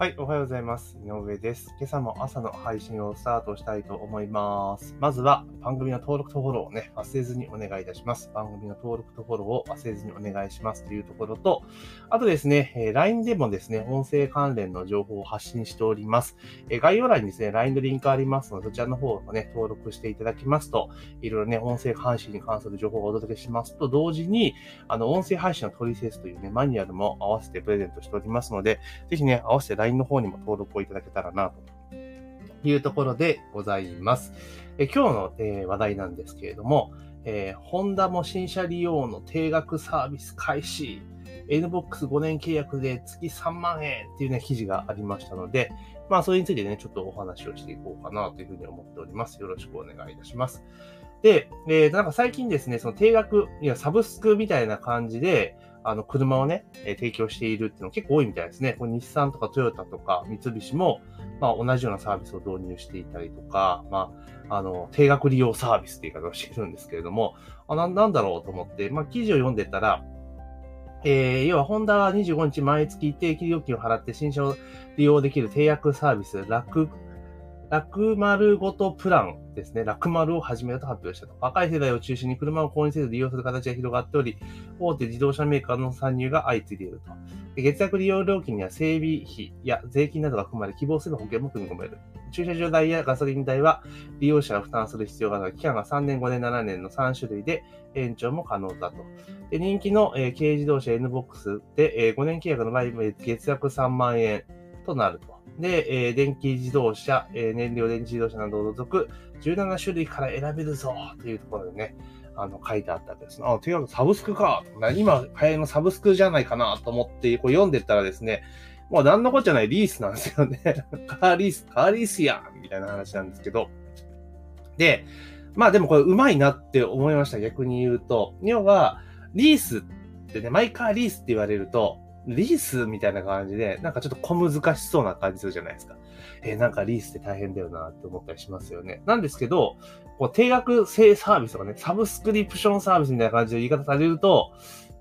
はい、おはようございます。井上です。今朝も朝の配信をスタートしたいと思います。まずは番組の登録とフォローをね、忘れずにお願いいたします。番組の登録とフォローを忘れずにお願いしますというところと、あとですね、え LINE でもですね、音声関連の情報を発信しております。え概要欄にですね、LINE のリンクありますので、そちらの方をね、登録していただきますと、いろいろね、音声配信に関する情報をお届けしますと、同時に、あの、音声配信のトリセツというね、マニュアルも合わせてプレゼントしておりますので、ぜひね、合わせて LINE LINE の方にも登録報いただけたらな、というところでございます。え今日の、え、話題なんですけれども、えー、ホンダも新車利用の定額サービス開始。NBOX5 年契約で月3万円っていうね、記事がありましたので、まあ、それについてね、ちょっとお話をしていこうかなというふうに思っております。よろしくお願いいたします。で、えー、なんか最近ですね、その定額、いや、サブスクみたいな感じで、あの、車をね、え、提供しているっていうの結構多いみたいですね。こ日産とかトヨタとか三菱も、まあ、同じようなサービスを導入していたりとか、まあ、あの、定額利用サービスって言い方をしているんですけれども、あななんだろうと思って、まあ、記事を読んでたら、えー、要は、ホンダは25日毎月定期料金を払って新車を利用できる契約サービス、楽楽丸ごとプランですね。楽丸を始めたと発表したと。若い世代を中心に車を購入せず利用する形が広がっており、大手自動車メーカーの参入が相次いでいると。月額利用料金には整備費や税金などが含まれ、希望する保険も組み込める。駐車場代やガソリン代は利用者が負担する必要がある期間が3年、5年、7年の3種類で延長も可能だと。で人気の、え、軽自動車 NBOX で、え、5年契約の場合、月額3万円となると。で、えー、電気自動車、えー、燃料電池自動車などを除く17種類から選べるぞというところでね、あの、書いてあったわけです。あ、というわけサブスクか。今、流行のサブスクじゃないかなと思って、こう読んでったらですね、もう何のこっちゃないリースなんですよね。カーリース、カーリースやみたいな話なんですけど。で、まあでもこれうまいなって思いました。逆に言うと。要は、リースってね、マイカーリースって言われると、リースみたいな感じで、なんかちょっと小難しそうな感じするじゃないですか。えー、なんかリースって大変だよなって思ったりしますよね。なんですけど、こう定額制サービスとかね、サブスクリプションサービスみたいな感じで言い方されると、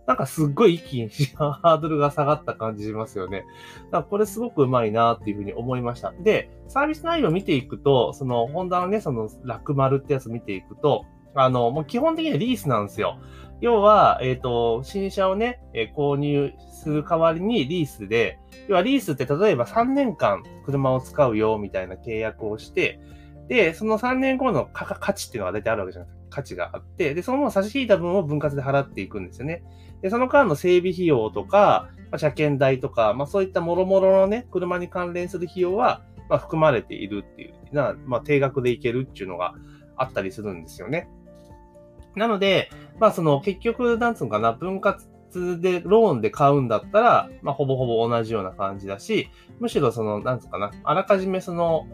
なんかすっごい一気にハードルが下がった感じしますよね。だからこれすごくうまいなっていうふうに思いました。で、サービス内容を見ていくと、その、ホンダのね、その、ラクマルってやつ見ていくと、あの、もう基本的にはリースなんですよ。要は、えっ、ー、と、新車をね、えー、購入する代わりにリースで、要はリースって例えば3年間車を使うよみたいな契約をして、で、その3年後の価値っていうのが大体あるわけじゃないですか。価値があって、で、そのまま差し引いた分を分割で払っていくんですよね。で、その間の整備費用とか、まあ、車検代とか、まあそういった諸々のね、車に関連する費用は、まあ含まれているっていう、な、まあ定額でいけるっていうのがあったりするんですよね。なので、まあその結局、なんつうのかな、分割で、ローンで買うんだったら、まあほぼほぼ同じような感じだし、むしろその、なんつうかな、あらかじめその、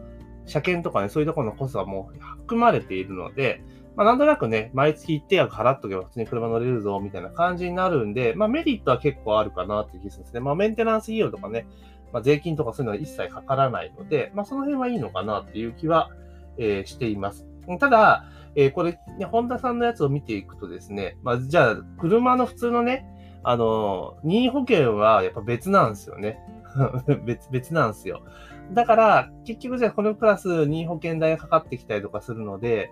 車検とかね、そういうところのコストはもう含まれているので、まあなんとなくね、毎月一定額払っとけば普通に車乗れるぞ、みたいな感じになるんで、まあメリットは結構あるかなっていう気がするんですね。まあメンテナンス費用とかね、まあ税金とかそういうのは一切かからないので、まあその辺はいいのかなっていう気は、えー、しています。ただ、えー、これ、ね、ホンダさんのやつを見ていくとですね、まあ、じゃあ、車の普通のね、あの、任意保険はやっぱ別なんですよね。別、別なんですよ。だから、結局じゃあこのクラス任意保険代がかかってきたりとかするので、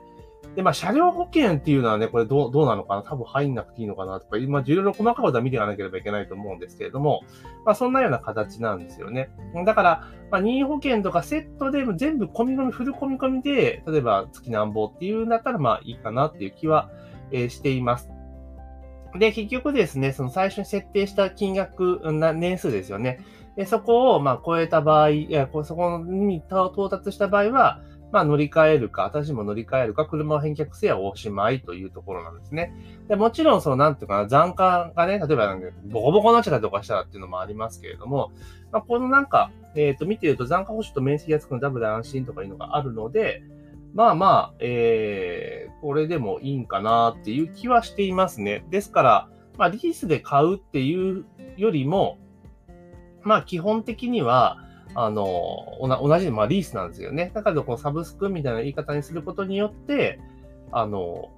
で、まあ、車両保険っていうのはね、これどう、どうなのかな？多分入んなくていいのかな？とか、今、いろいろ細かいことは見ていかなければいけないと思うんですけれども、まあ、そんなような形なんですよね。だから、まあ、任意保険とかセットで全部込み込み、フル込み込みで、例えば月何本っていうんだったら、まあ、いいかなっていう気は、えー、しています。で、結局ですね、その最初に設定した金額、年数ですよね。でそこを、まあ、超えた場合、いや、そこに到達した場合は、まあ乗り換えるか、私も乗り換えるか、車を返却せやおしまいというところなんですね。でもちろん、その、なんていうかな、残価がね、例えばボコボコになっちゃったりとかしたらっていうのもありますけれども、まあ、このなんか、えっ、ー、と、見てると残価保守と面積がつくのダブル安心とかいうのがあるので、まあまあ、えー、これでもいいんかなっていう気はしていますね。ですから、まあ、リースで買うっていうよりも、まあ、基本的には、あの、同じ、まあ、リースなんですよね。だから、このサブスクみたいな言い方にすることによって、あの、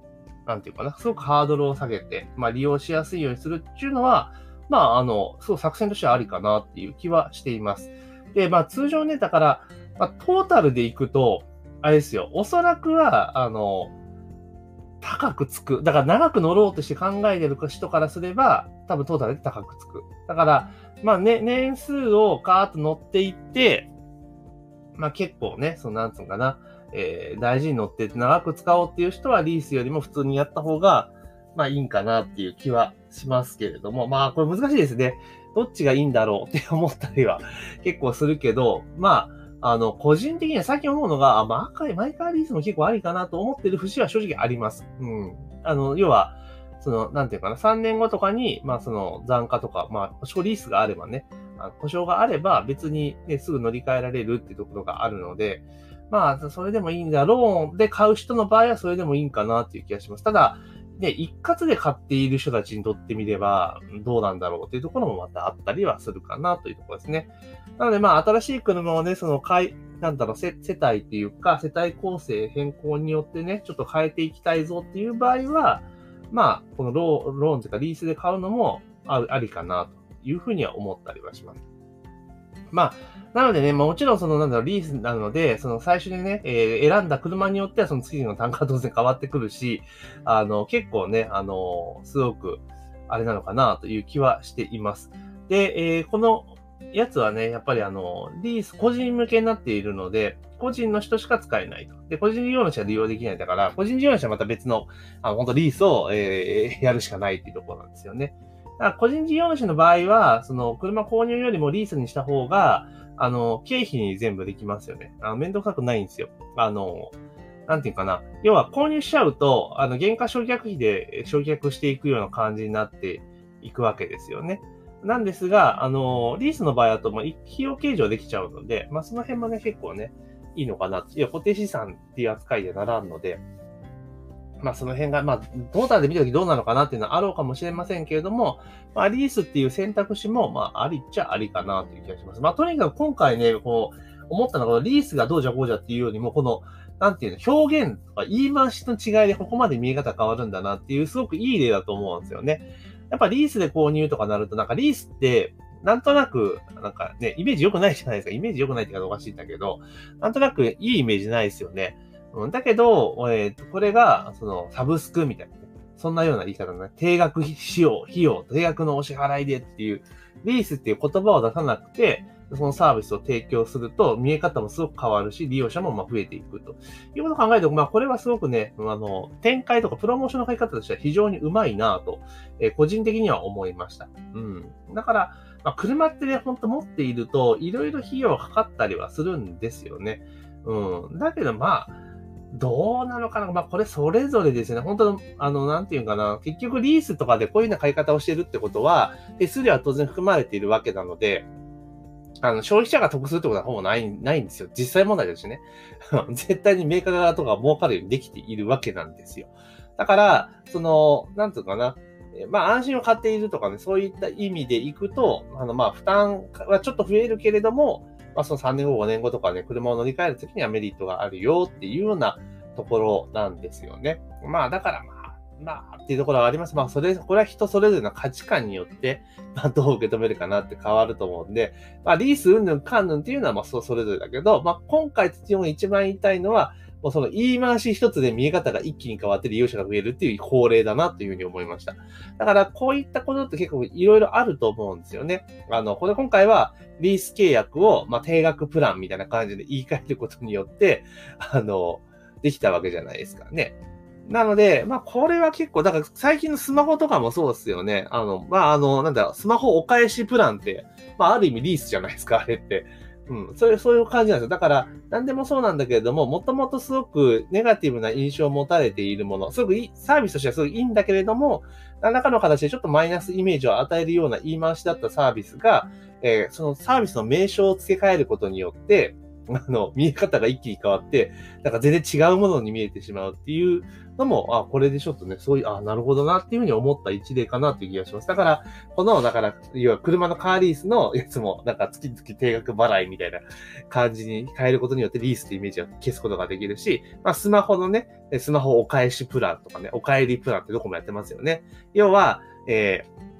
なんていうかな、すごくハードルを下げて、まあ、利用しやすいようにするっていうのは、まあ、あの、すごく作戦としてはありかなっていう気はしています。で、まあ通常ね、だから、まあ、トータルでいくと、あれですよ、おそらくは、あの、高くつく。だから長く乗ろうとして考えてる人からすれば、多分トータルで高くつく。だから、まあね、年数をカーッと乗っていって、まあ結構ね、そのなんつうのかな、えー、大事に乗って長く使おうっていう人はリースよりも普通にやった方が、まあいいんかなっていう気はしますけれども、まあこれ難しいですね。どっちがいいんだろうって思ったりは結構するけど、まあ、あの、個人的には最近思うのが、あ、マイマイカーリースも結構ありかなと思ってる節は正直あります。うん。あの、要は、その、なんていうかな、3年後とかに、まあその残価とか、まあ保証リースがあればね、保証があれば別にね、すぐ乗り換えられるっていうところがあるので、まあ、それでもいいんだ。ローンで買う人の場合はそれでもいいんかなっていう気がします。ただ、ね、一括で買っている人たちにとってみれば、どうなんだろうっていうところもまたあったりはするかなというところですね。なので、まあ、新しい車をね、その、買い、なんだろう、世帯っていうか、世帯構成変更によってね、ちょっと変えていきたいぞっていう場合は、まあ、このローローンというかリースで買うのもありかなというふうには思ったりはします。まあ、なのでね、もちろんその、なんだろう、リースなので、その最初にね、えー、選んだ車によってはその次の単価は当然変わってくるし、あの、結構ね、あの、すごく、あれなのかなという気はしています。で、えー、このやつはね、やっぱりあの、リース個人向けになっているので、個人の人しか使えないと。で、個人事業主は利用できないだから、個人事業主はまた別の、あの、本当リースを、えー、やるしかないっていうところなんですよね。だから個人事業主の場合は、その車購入よりもリースにした方が、あの、経費に全部できますよね。あの、めんどくさくないんですよ。あの、なんていうかな。要は購入しちゃうと、あの、原価償却費で償却していくような感じになっていくわけですよね。なんですが、あの、リースの場合だと、まあ、費用計上できちゃうので、まあ、その辺もね、結構ね、いいのかな。いや、固定資産っていう扱いでならんので、まあその辺が、まあ、トータルで見たときどうなのかなっていうのはあろうかもしれませんけれども、まあ、リースっていう選択肢も、まあ、ありっちゃありかなという気がします。まあ、とにかく今回ね、こう、思ったのは、リースがどうじゃこうじゃっていうよりも、この、なんていうの、表現とか言い回しの違いでここまで見え方変わるんだなっていう、すごくいい例だと思うんですよね。やっぱリースで購入とかなると、なんかリースって、なんとなく、なんかね、イメージ良くないじゃないですか。イメージ良くないって言うかおかしいんだけど、なんとなくいいイメージないですよね。うん、だけど、えっ、ー、と、これが、その、サブスクみたいな、そんなような言い方ね、定額費用、費用、定額のお支払いでっていう、リースっていう言葉を出さなくて、そのサービスを提供すると、見え方もすごく変わるし、利用者もま増えていくということを考えると、まあ、これはすごくね、あの、展開とかプロモーションの書き方としては非常にうまいなと、えー、個人的には思いました。うん。だから、まあ、車ってね、ほんと持っていると、いろいろ費用がかかったりはするんですよね。うん。だけど、まあ、どうなのかな？まあ、これそれぞれですね。本当あの、なんていうかな。結局リースとかでこういうような買い方をしてるってことは、手数料は当然含まれているわけなので、あの、消費者が得するってことはほぼない、ないんですよ。実際問題ですしね。絶対にメーカー側とか儲かるようにできているわけなんですよ。だから、その、なんていうかな。まあ、安心を買っているとかね、そういった意味でいくと、あの、まあ、負担はちょっと増えるけれども、まあ、その3年後、5年後とかね、車を乗り換えるときにはメリットがあるよっていうようなところなんですよね。まあ、だからまあ、まあ、っていうところはあります。まあ、それ、これは人それぞれの価値観によって、まあ、どう受け止めるかなって変わると思うんで、まあ、リースうんぬんかんぬんっていうのは、まあ、そうそれぞれだけど、まあ、今回、土が一番言いたいのは、もうその言い回し一つで見え方が一気に変わって利用者が増えるっていう法令だなというふうに思いました。だからこういったことって結構いろいろあると思うんですよね。あの、これ今回はリース契約を、まあ、定額プランみたいな感じで言い換えることによって、あの、できたわけじゃないですかね。なので、まあ、これは結構、だから最近のスマホとかもそうですよね。あの、まあ、あの、なんだろスマホお返しプランって、まあ、ある意味リースじゃないですか、あれって。うん、そういう、そういう感じなんですよ。だから、何でもそうなんだけれども、もともとすごくネガティブな印象を持たれているもの、すごくいい、サービスとしてはすごくいいんだけれども、何らかの形でちょっとマイナスイメージを与えるような言い回しだったサービスが、えー、そのサービスの名称を付け替えることによって、あの、見え方が一気に変わって、なんか全然違うものに見えてしまうっていうのも、あ、これでちょっとね、そういう、あ、なるほどなっていうふうに思った一例かなっていう気がします。だから、この、だから、要は車のカーリースのやつも、なんか月々定額払いみたいな感じに変えることによってリースってイメージを消すことができるし、まあ、スマホのね、スマホお返しプランとかね、お帰りプランってどこもやってますよね。要は、えー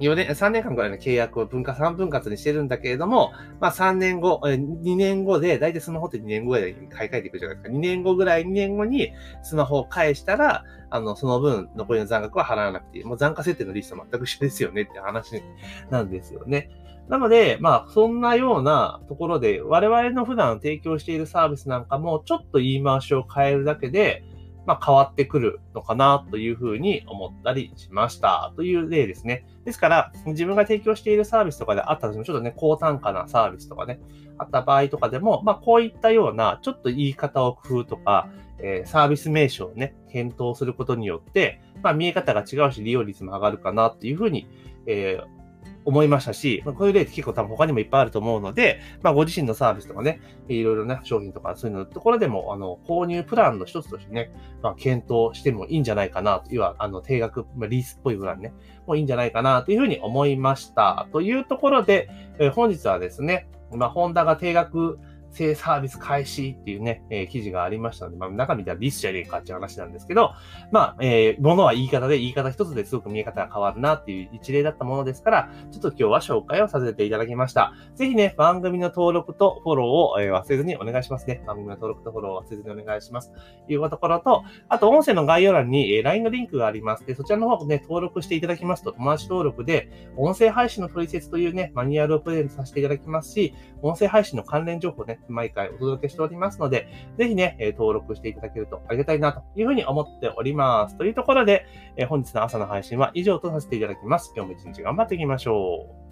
4年、3年間ぐらいの契約を分割、3分割にしてるんだけれども、まあ3年後、2年後で、だいたいスマホって2年後ぐらいに買い替えていくじゃないですか。2年後ぐらい、2年後にスマホを返したら、あの、その分残りの残額は払わなくていい。もう残価設定のリスト全く一緒ですよねって話なんですよね。なので、まあ、そんなようなところで、我々の普段提供しているサービスなんかも、ちょっと言い回しを変えるだけで、まあ、変わってくるのかなというふうに思ったりしました。という例ですね。ですから、自分が提供しているサービスとかであったとしても、ちょっとね、高単価なサービスとかね、あった場合とかでも、まあ、こういったような、ちょっと言い方を工夫とか、えー、サービス名称をね、検討することによって、まあ、見え方が違うし、利用率も上がるかなっていうふうに、えー、思いましたし、まあ、こういう例って結構多分他にもいっぱいあると思うので、まあ、ご自身のサービスとかね、いろいろな商品とかそういうのところでも、あの、購入プランの一つとしてね、まあ、検討してもいいんじゃないかなと、要は、あの、定額、まあ、リースっぽいプランね、もういいんじゃないかなというふうに思いました。というところで、えー、本日はですね、まあ、ホンダが定額、性サービス開始っていうね、えー、記事がありましたので、まあ、中身ではリスじゃねえかっていう話なんですけど、まあ、えー、ものは言い方で、言い方一つですごく見え方が変わるなっていう一例だったものですから、ちょっと今日は紹介をさせていただきました。ぜひね、番組の登録とフォローを、え、忘れずにお願いしますね。番組の登録とフォローを忘れずにお願いします。というところと、あと、音声の概要欄に、えー、LINE のリンクがあります。で、そちらの方をね、登録していただきますと、友達登録で、音声配信の取説というね、マニュアルをプレゼントさせていただきますし、音声配信の関連情報ね、毎回お届けしておりますので、ぜひね、え登録していただけるとありがたいなというふうに思っております。というところで、え本日の朝の配信は以上とさせていただきます。今日も一日頑張っていきましょう。